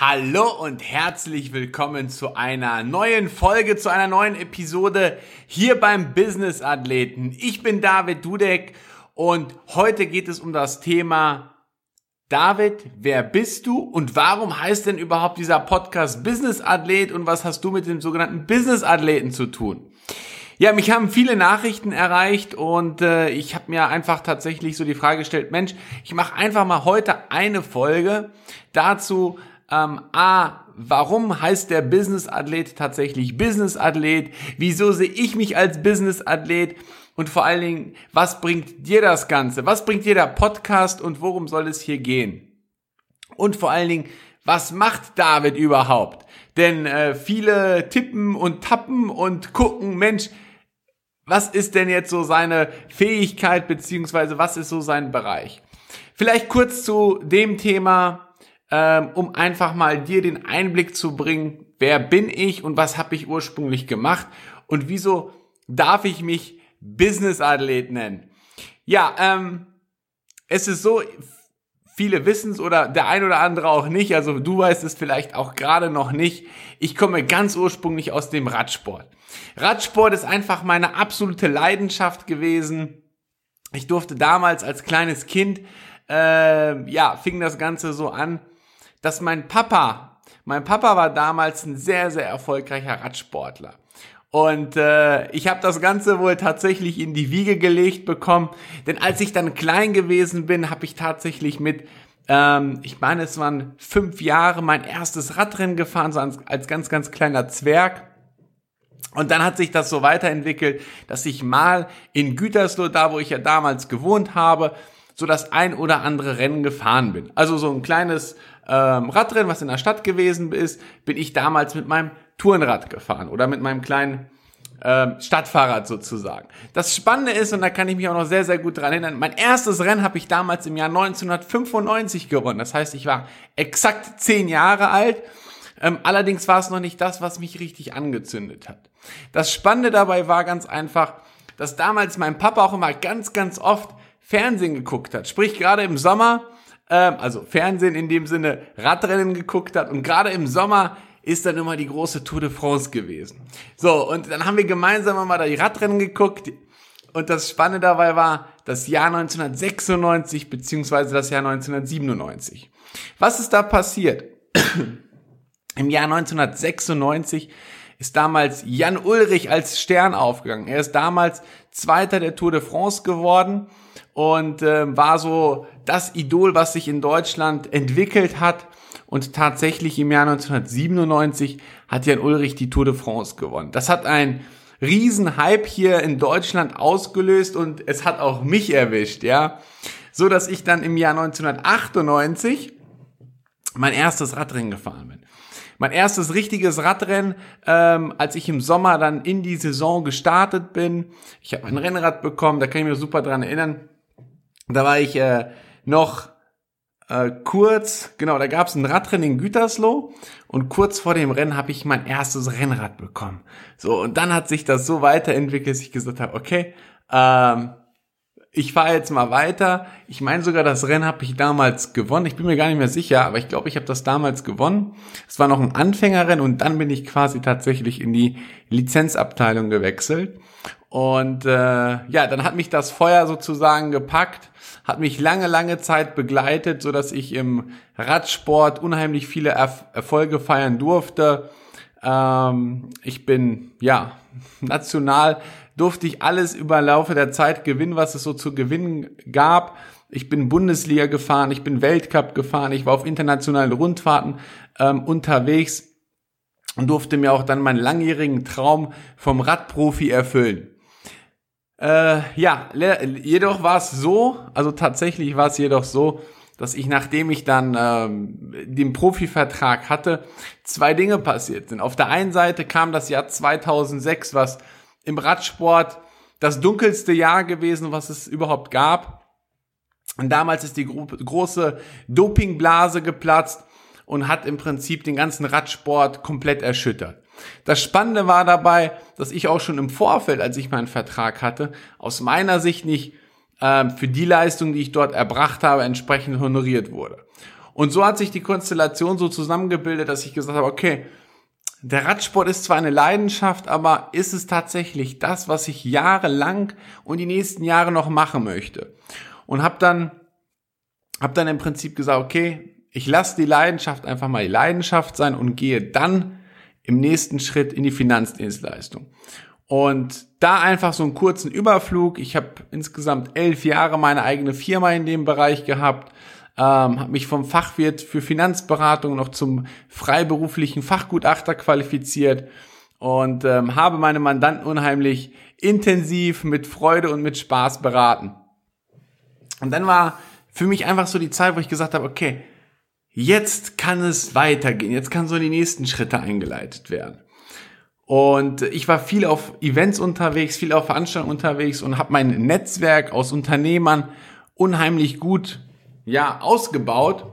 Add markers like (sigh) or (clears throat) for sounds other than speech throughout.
Hallo und herzlich willkommen zu einer neuen Folge, zu einer neuen Episode hier beim Business Athleten. Ich bin David Dudek und heute geht es um das Thema David, wer bist du und warum heißt denn überhaupt dieser Podcast Business Athlet und was hast du mit dem sogenannten Business Athleten zu tun? Ja, mich haben viele Nachrichten erreicht und äh, ich habe mir einfach tatsächlich so die Frage gestellt, Mensch, ich mache einfach mal heute eine Folge dazu, ähm, A, warum heißt der Business-Athlet tatsächlich Business-Athlet? Wieso sehe ich mich als Business-Athlet? Und vor allen Dingen, was bringt dir das Ganze? Was bringt dir der Podcast und worum soll es hier gehen? Und vor allen Dingen, was macht David überhaupt? Denn äh, viele tippen und tappen und gucken, Mensch, was ist denn jetzt so seine Fähigkeit beziehungsweise was ist so sein Bereich? Vielleicht kurz zu dem Thema, ähm, um einfach mal dir den Einblick zu bringen, wer bin ich und was habe ich ursprünglich gemacht und wieso darf ich mich Business Athlet nennen. Ja, ähm, es ist so, viele wissen es oder der ein oder andere auch nicht, also du weißt es vielleicht auch gerade noch nicht. Ich komme ganz ursprünglich aus dem Radsport. Radsport ist einfach meine absolute Leidenschaft gewesen. Ich durfte damals als kleines Kind, äh, ja, fing das Ganze so an, dass mein Papa, mein Papa war damals ein sehr, sehr erfolgreicher Radsportler. Und äh, ich habe das Ganze wohl tatsächlich in die Wiege gelegt bekommen. Denn als ich dann klein gewesen bin, habe ich tatsächlich mit, ähm, ich meine, es waren fünf Jahre, mein erstes Radrennen gefahren, so als, als ganz, ganz kleiner Zwerg. Und dann hat sich das so weiterentwickelt, dass ich mal in Gütersloh, da wo ich ja damals gewohnt habe, so das ein oder andere Rennen gefahren bin. Also so ein kleines ähm, Radrennen, was in der Stadt gewesen ist, bin ich damals mit meinem Tourenrad gefahren oder mit meinem kleinen ähm, Stadtfahrrad sozusagen. Das Spannende ist, und da kann ich mich auch noch sehr, sehr gut dran erinnern, mein erstes Rennen habe ich damals im Jahr 1995 gewonnen. Das heißt, ich war exakt zehn Jahre alt. Ähm, allerdings war es noch nicht das, was mich richtig angezündet hat. Das Spannende dabei war ganz einfach, dass damals mein Papa auch immer ganz, ganz oft Fernsehen geguckt hat. Sprich, gerade im Sommer ähm, also Fernsehen in dem Sinne Radrennen geguckt hat und gerade im Sommer ist dann immer die große Tour de France gewesen. So, und dann haben wir gemeinsam mal die Radrennen geguckt und das Spannende dabei war das Jahr 1996 beziehungsweise das Jahr 1997. Was ist da passiert? (clears throat) Im Jahr 1996 ist damals Jan Ulrich als Stern aufgegangen. Er ist damals Zweiter der Tour de France geworden und äh, war so das Idol, was sich in Deutschland entwickelt hat. Und tatsächlich im Jahr 1997 hat Jan Ulrich die Tour de France gewonnen. Das hat ein Riesenhype hier in Deutschland ausgelöst und es hat auch mich erwischt, ja. So dass ich dann im Jahr 1998 mein erstes Radrennen gefahren bin. Mein erstes richtiges Radrennen, ähm, als ich im Sommer dann in die Saison gestartet bin. Ich habe ein Rennrad bekommen, da kann ich mir super dran erinnern. Da war ich äh, noch äh, kurz, genau, da gab es ein Radrennen in Gütersloh und kurz vor dem Rennen habe ich mein erstes Rennrad bekommen. So, und dann hat sich das so weiterentwickelt, dass ich gesagt habe, okay, ähm, ich fahre jetzt mal weiter. Ich meine sogar, das Rennen habe ich damals gewonnen. Ich bin mir gar nicht mehr sicher, aber ich glaube, ich habe das damals gewonnen. Es war noch ein Anfängerrennen und dann bin ich quasi tatsächlich in die Lizenzabteilung gewechselt. Und äh, ja, dann hat mich das Feuer sozusagen gepackt, hat mich lange, lange Zeit begleitet, so dass ich im Radsport unheimlich viele Erf Erfolge feiern durfte. Ähm, ich bin ja (laughs) national durfte ich alles über Laufe der Zeit gewinnen, was es so zu gewinnen gab. Ich bin Bundesliga gefahren, ich bin Weltcup gefahren, ich war auf internationalen Rundfahrten ähm, unterwegs und durfte mir auch dann meinen langjährigen Traum vom Radprofi erfüllen. Äh, ja, jedoch war es so, also tatsächlich war es jedoch so, dass ich, nachdem ich dann ähm, den Profivertrag hatte, zwei Dinge passiert sind. Auf der einen Seite kam das Jahr 2006, was im Radsport das dunkelste Jahr gewesen, was es überhaupt gab. Und damals ist die gro große Dopingblase geplatzt und hat im Prinzip den ganzen Radsport komplett erschüttert. Das Spannende war dabei, dass ich auch schon im Vorfeld, als ich meinen Vertrag hatte, aus meiner Sicht nicht äh, für die Leistung, die ich dort erbracht habe, entsprechend honoriert wurde. Und so hat sich die Konstellation so zusammengebildet, dass ich gesagt habe, okay, der Radsport ist zwar eine Leidenschaft, aber ist es tatsächlich das, was ich jahrelang und die nächsten Jahre noch machen möchte? Und habe dann, hab dann im Prinzip gesagt, okay, ich lasse die Leidenschaft einfach mal die Leidenschaft sein und gehe dann im nächsten Schritt in die Finanzdienstleistung. Und da einfach so einen kurzen Überflug. Ich habe insgesamt elf Jahre meine eigene Firma in dem Bereich gehabt, ähm, habe mich vom Fachwirt für Finanzberatung noch zum freiberuflichen Fachgutachter qualifiziert und ähm, habe meine Mandanten unheimlich intensiv mit Freude und mit Spaß beraten. Und dann war für mich einfach so die Zeit, wo ich gesagt habe, okay, jetzt kann es weitergehen, jetzt kann so die nächsten Schritte eingeleitet werden. Und ich war viel auf Events unterwegs, viel auf Veranstaltungen unterwegs und habe mein Netzwerk aus Unternehmern unheimlich gut ja, ausgebaut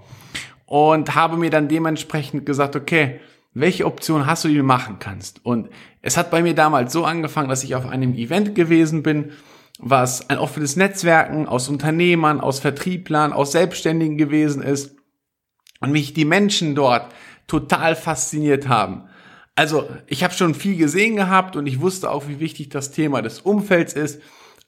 und habe mir dann dementsprechend gesagt, okay, welche Option hast du, die du machen kannst? Und es hat bei mir damals so angefangen, dass ich auf einem Event gewesen bin, was ein offenes Netzwerken aus Unternehmern, aus Vertrieblern, aus Selbstständigen gewesen ist und mich die Menschen dort total fasziniert haben. Also ich habe schon viel gesehen gehabt und ich wusste auch, wie wichtig das Thema des Umfelds ist.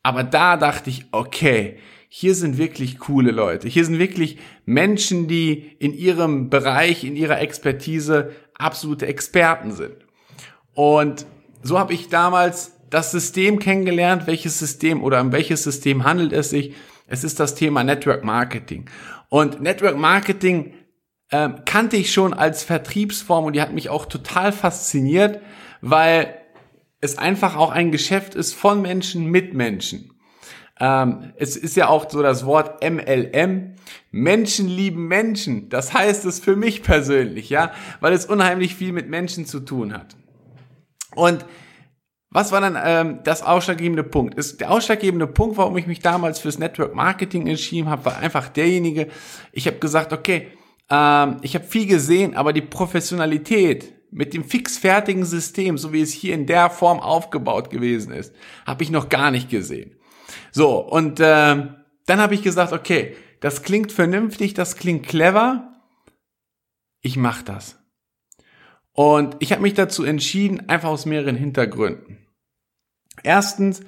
Aber da dachte ich, okay, hier sind wirklich coole Leute. Hier sind wirklich Menschen, die in ihrem Bereich, in ihrer Expertise absolute Experten sind. Und so habe ich damals das System kennengelernt, welches System oder um welches System handelt es sich. Es ist das Thema Network Marketing. Und Network Marketing ähm, kannte ich schon als Vertriebsform und die hat mich auch total fasziniert, weil es einfach auch ein Geschäft ist von Menschen mit Menschen. Ähm, es ist ja auch so das Wort MLM. Menschen lieben Menschen. Das heißt es für mich persönlich, ja, weil es unheimlich viel mit Menschen zu tun hat. Und was war dann ähm, das ausschlaggebende Punkt? Ist der ausschlaggebende Punkt, warum ich mich damals fürs Network Marketing entschieden habe, war einfach derjenige. Ich habe gesagt, okay, ähm, ich habe viel gesehen, aber die Professionalität mit dem fixfertigen System, so wie es hier in der Form aufgebaut gewesen ist, habe ich noch gar nicht gesehen. So, und äh, dann habe ich gesagt, okay, das klingt vernünftig, das klingt clever, ich mache das. Und ich habe mich dazu entschieden, einfach aus mehreren Hintergründen. Erstens,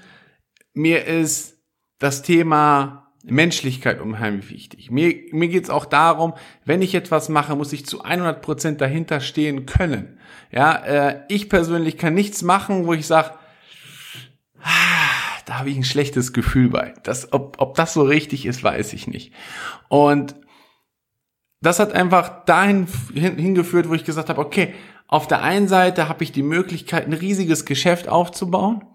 mir ist das Thema Menschlichkeit unheimlich wichtig. Mir, mir geht es auch darum, wenn ich etwas mache, muss ich zu 100% dahinter stehen können. Ja, äh, ich persönlich kann nichts machen, wo ich sage, da habe ich ein schlechtes Gefühl bei. Das, ob, ob das so richtig ist, weiß ich nicht. Und das hat einfach dahin hingeführt, wo ich gesagt habe, okay, auf der einen Seite habe ich die Möglichkeit, ein riesiges Geschäft aufzubauen.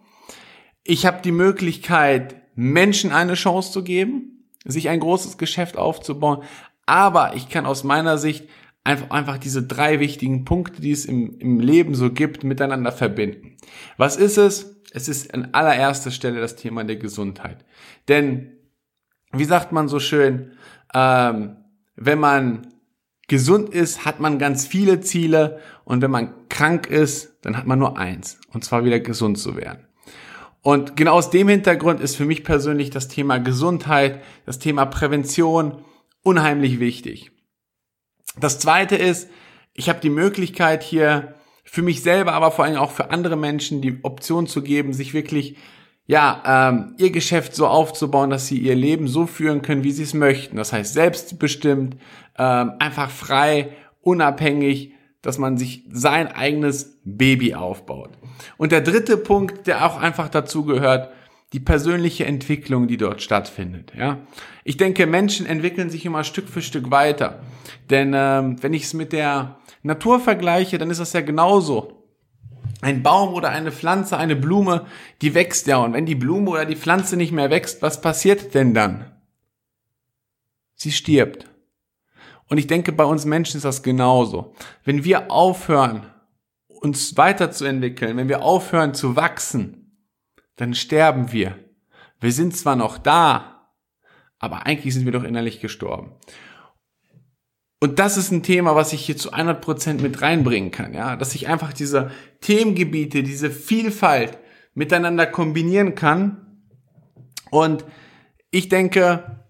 Ich habe die Möglichkeit, Menschen eine Chance zu geben, sich ein großes Geschäft aufzubauen. Aber ich kann aus meiner Sicht einfach, einfach diese drei wichtigen Punkte, die es im, im Leben so gibt, miteinander verbinden. Was ist es? Es ist an allererster Stelle das Thema der Gesundheit. Denn, wie sagt man so schön, ähm, wenn man gesund ist, hat man ganz viele Ziele und wenn man krank ist, dann hat man nur eins, und zwar wieder gesund zu werden. Und genau aus dem Hintergrund ist für mich persönlich das Thema Gesundheit, das Thema Prävention unheimlich wichtig. Das zweite ist, ich habe die Möglichkeit hier für mich selber, aber vor allem auch für andere Menschen die Option zu geben, sich wirklich ja, ähm, ihr Geschäft so aufzubauen, dass sie ihr Leben so führen können, wie sie es möchten. Das heißt selbstbestimmt, ähm, einfach frei, unabhängig, dass man sich sein eigenes Baby aufbaut. Und der dritte Punkt, der auch einfach dazu gehört, die persönliche Entwicklung, die dort stattfindet. Ja, ich denke, Menschen entwickeln sich immer Stück für Stück weiter. Denn ähm, wenn ich es mit der Natur vergleiche, dann ist das ja genauso. Ein Baum oder eine Pflanze, eine Blume, die wächst ja. Und wenn die Blume oder die Pflanze nicht mehr wächst, was passiert denn dann? Sie stirbt. Und ich denke, bei uns Menschen ist das genauso. Wenn wir aufhören, uns weiterzuentwickeln, wenn wir aufhören zu wachsen, dann sterben wir. Wir sind zwar noch da, aber eigentlich sind wir doch innerlich gestorben. Und das ist ein Thema, was ich hier zu 100% mit reinbringen kann, ja, dass ich einfach diese Themengebiete, diese Vielfalt miteinander kombinieren kann. Und ich denke,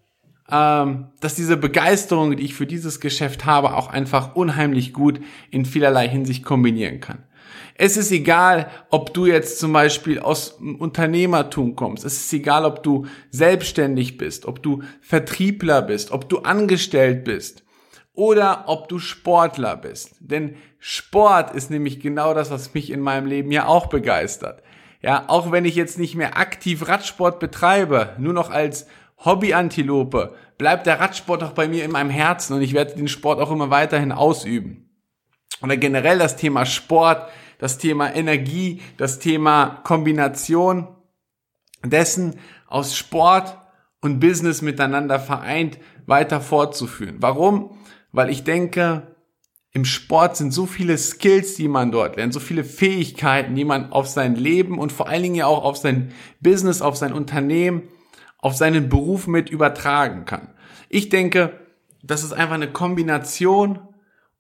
ähm, dass diese Begeisterung, die ich für dieses Geschäft habe, auch einfach unheimlich gut in vielerlei Hinsicht kombinieren kann. Es ist egal, ob du jetzt zum Beispiel aus Unternehmertum kommst. Es ist egal, ob du selbstständig bist, ob du Vertriebler bist, ob du angestellt bist oder ob du Sportler bist. Denn Sport ist nämlich genau das, was mich in meinem Leben ja auch begeistert. Ja, auch wenn ich jetzt nicht mehr aktiv Radsport betreibe, nur noch als Hobbyantilope, bleibt der Radsport auch bei mir in meinem Herzen und ich werde den Sport auch immer weiterhin ausüben. Oder generell das Thema Sport das Thema Energie, das Thema Kombination dessen aus Sport und Business miteinander vereint weiter fortzuführen. Warum? Weil ich denke, im Sport sind so viele Skills, die man dort lernt, so viele Fähigkeiten, die man auf sein Leben und vor allen Dingen ja auch auf sein Business, auf sein Unternehmen, auf seinen Beruf mit übertragen kann. Ich denke, das ist einfach eine Kombination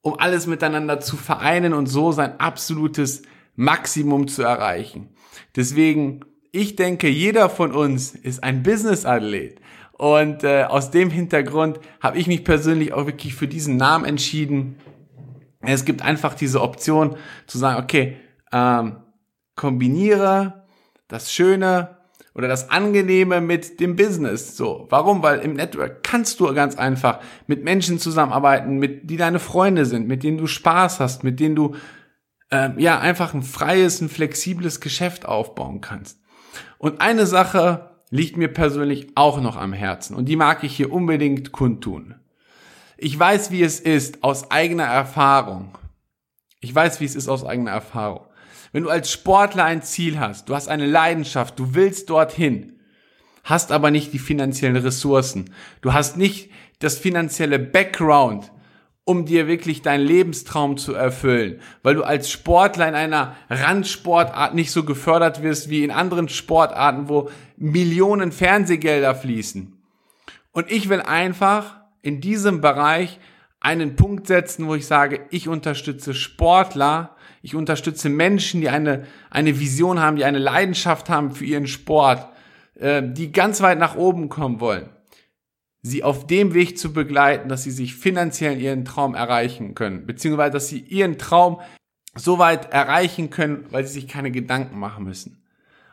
um alles miteinander zu vereinen und so sein absolutes Maximum zu erreichen. Deswegen, ich denke, jeder von uns ist ein Business-Athlet. Und äh, aus dem Hintergrund habe ich mich persönlich auch wirklich für diesen Namen entschieden. Es gibt einfach diese Option zu sagen, okay, ähm, kombiniere das Schöne oder das Angenehme mit dem Business. So, warum? Weil im Network kannst du ganz einfach mit Menschen zusammenarbeiten, mit die deine Freunde sind, mit denen du Spaß hast, mit denen du äh, ja einfach ein freies, ein flexibles Geschäft aufbauen kannst. Und eine Sache liegt mir persönlich auch noch am Herzen und die mag ich hier unbedingt kundtun. Ich weiß, wie es ist aus eigener Erfahrung. Ich weiß, wie es ist aus eigener Erfahrung. Wenn du als Sportler ein Ziel hast, du hast eine Leidenschaft, du willst dorthin, hast aber nicht die finanziellen Ressourcen, du hast nicht das finanzielle Background, um dir wirklich deinen Lebenstraum zu erfüllen, weil du als Sportler in einer Randsportart nicht so gefördert wirst wie in anderen Sportarten, wo Millionen Fernsehgelder fließen. Und ich will einfach in diesem Bereich einen Punkt setzen, wo ich sage, ich unterstütze Sportler, ich unterstütze Menschen, die eine, eine Vision haben, die eine Leidenschaft haben für ihren Sport, äh, die ganz weit nach oben kommen wollen. Sie auf dem Weg zu begleiten, dass sie sich finanziell ihren Traum erreichen können, beziehungsweise dass sie ihren Traum so weit erreichen können, weil sie sich keine Gedanken machen müssen.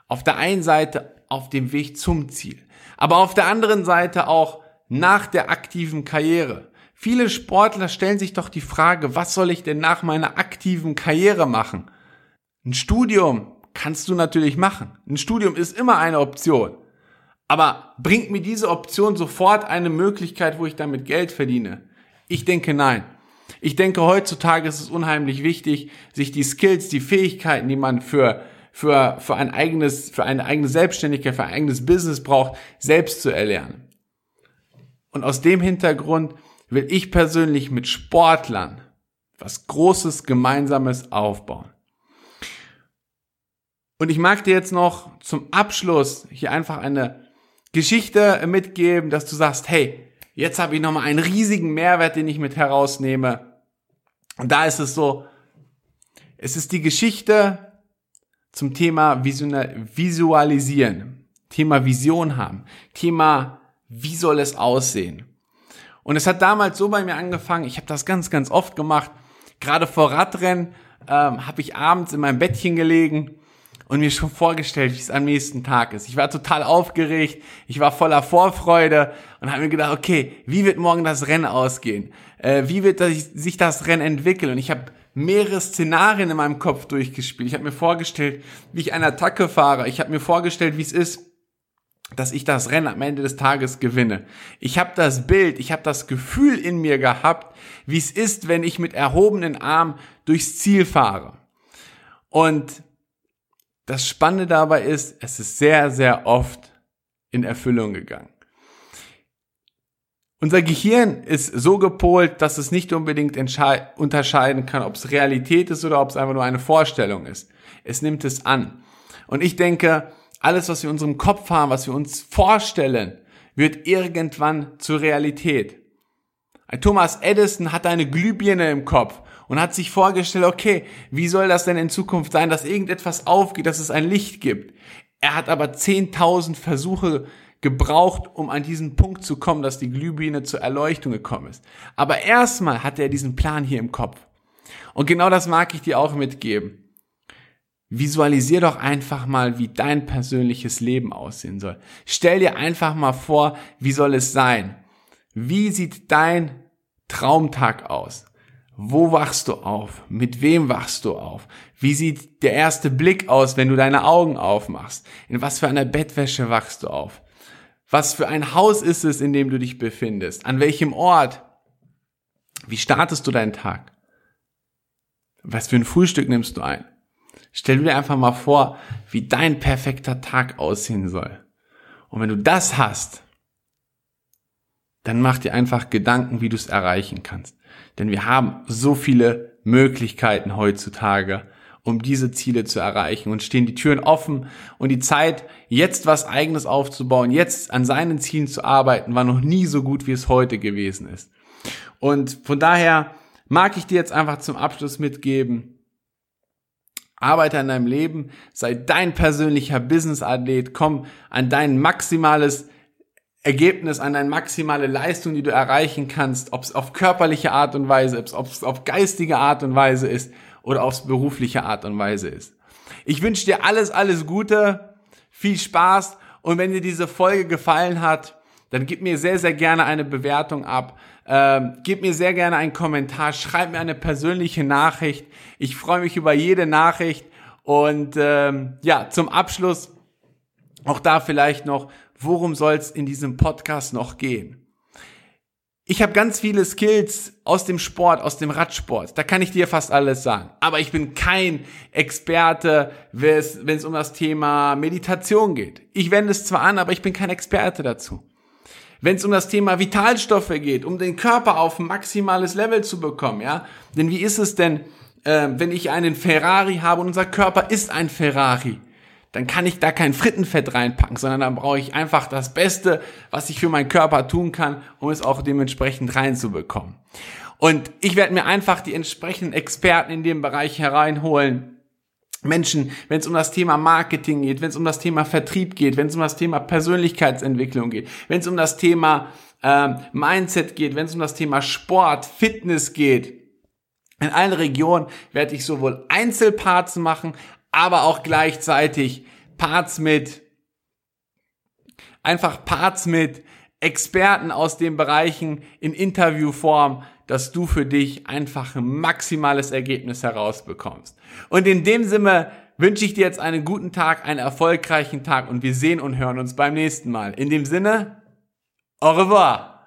Auf der einen Seite auf dem Weg zum Ziel, aber auf der anderen Seite auch nach der aktiven Karriere. Viele Sportler stellen sich doch die Frage, was soll ich denn nach meiner aktiven Karriere machen? Ein Studium kannst du natürlich machen. Ein Studium ist immer eine Option. Aber bringt mir diese Option sofort eine Möglichkeit, wo ich damit Geld verdiene? Ich denke nein. Ich denke, heutzutage ist es unheimlich wichtig, sich die Skills, die Fähigkeiten, die man für, für, für ein eigenes, für eine eigene Selbstständigkeit, für ein eigenes Business braucht, selbst zu erlernen. Und aus dem Hintergrund will ich persönlich mit Sportlern was Großes Gemeinsames aufbauen. Und ich mag dir jetzt noch zum Abschluss hier einfach eine Geschichte mitgeben, dass du sagst, hey, jetzt habe ich nochmal einen riesigen Mehrwert, den ich mit herausnehme. Und da ist es so, es ist die Geschichte zum Thema Visualisieren, Thema Vision haben, Thema, wie soll es aussehen? Und es hat damals so bei mir angefangen, ich habe das ganz, ganz oft gemacht. Gerade vor Radrennen ähm, habe ich abends in meinem Bettchen gelegen und mir schon vorgestellt, wie es am nächsten Tag ist. Ich war total aufgeregt, ich war voller Vorfreude und habe mir gedacht, okay, wie wird morgen das Rennen ausgehen? Äh, wie wird sich das Rennen entwickeln? Und ich habe mehrere Szenarien in meinem Kopf durchgespielt. Ich habe mir vorgestellt, wie ich eine Attacke fahre. Ich habe mir vorgestellt, wie es ist, dass ich das Rennen am Ende des Tages gewinne. Ich habe das Bild, ich habe das Gefühl in mir gehabt, wie es ist, wenn ich mit erhobenen Armen durchs Ziel fahre. Und das Spannende dabei ist, es ist sehr, sehr oft in Erfüllung gegangen. Unser Gehirn ist so gepolt, dass es nicht unbedingt unterscheiden kann, ob es Realität ist oder ob es einfach nur eine Vorstellung ist. Es nimmt es an. Und ich denke, alles, was wir in unserem Kopf haben, was wir uns vorstellen, wird irgendwann zur Realität. Thomas Edison hat eine Glühbirne im Kopf und hat sich vorgestellt, okay, wie soll das denn in Zukunft sein, dass irgendetwas aufgeht, dass es ein Licht gibt? Er hat aber 10.000 Versuche gebraucht, um an diesen Punkt zu kommen, dass die Glühbirne zur Erleuchtung gekommen ist. Aber erstmal hat er diesen Plan hier im Kopf. Und genau das mag ich dir auch mitgeben. Visualisier doch einfach mal, wie dein persönliches Leben aussehen soll. Stell dir einfach mal vor, wie soll es sein? Wie sieht dein Traumtag aus? Wo wachst du auf? Mit wem wachst du auf? Wie sieht der erste Blick aus, wenn du deine Augen aufmachst? In was für einer Bettwäsche wachst du auf? Was für ein Haus ist es, in dem du dich befindest? An welchem Ort? Wie startest du deinen Tag? Was für ein Frühstück nimmst du ein? Stell dir einfach mal vor, wie dein perfekter Tag aussehen soll. Und wenn du das hast, dann mach dir einfach Gedanken, wie du es erreichen kannst. Denn wir haben so viele Möglichkeiten heutzutage, um diese Ziele zu erreichen und stehen die Türen offen und die Zeit, jetzt was eigenes aufzubauen, jetzt an seinen Zielen zu arbeiten, war noch nie so gut, wie es heute gewesen ist. Und von daher mag ich dir jetzt einfach zum Abschluss mitgeben, Arbeite an deinem Leben, sei dein persönlicher Business-Athlet, komm an dein maximales Ergebnis, an deine maximale Leistung, die du erreichen kannst, ob es auf körperliche Art und Weise ist, ob es auf geistige Art und Weise ist oder auf berufliche Art und Weise ist. Ich wünsche dir alles, alles Gute, viel Spaß und wenn dir diese Folge gefallen hat, dann gib mir sehr, sehr gerne eine Bewertung ab. Ähm, gib mir sehr gerne einen Kommentar, schreib mir eine persönliche Nachricht. Ich freue mich über jede Nachricht. Und ähm, ja, zum Abschluss auch da vielleicht noch, worum soll es in diesem Podcast noch gehen? Ich habe ganz viele Skills aus dem Sport, aus dem Radsport. Da kann ich dir fast alles sagen. Aber ich bin kein Experte, wenn es um das Thema Meditation geht. Ich wende es zwar an, aber ich bin kein Experte dazu. Wenn es um das Thema Vitalstoffe geht, um den Körper auf ein maximales Level zu bekommen, ja. Denn wie ist es denn, äh, wenn ich einen Ferrari habe und unser Körper ist ein Ferrari? Dann kann ich da kein Frittenfett reinpacken, sondern dann brauche ich einfach das Beste, was ich für meinen Körper tun kann, um es auch dementsprechend reinzubekommen. Und ich werde mir einfach die entsprechenden Experten in dem Bereich hereinholen, Menschen, wenn es um das Thema Marketing geht, wenn es um das Thema Vertrieb geht, wenn es um das Thema Persönlichkeitsentwicklung geht, wenn es um das Thema ähm, Mindset geht, wenn es um das Thema Sport, Fitness geht. In allen Regionen werde ich sowohl Einzelparts machen, aber auch gleichzeitig Parts mit, einfach Parts mit Experten aus den Bereichen in Interviewform, dass du für dich einfach ein maximales Ergebnis herausbekommst. Und in dem Sinne wünsche ich dir jetzt einen guten Tag, einen erfolgreichen Tag und wir sehen und hören uns beim nächsten Mal. In dem Sinne, au revoir!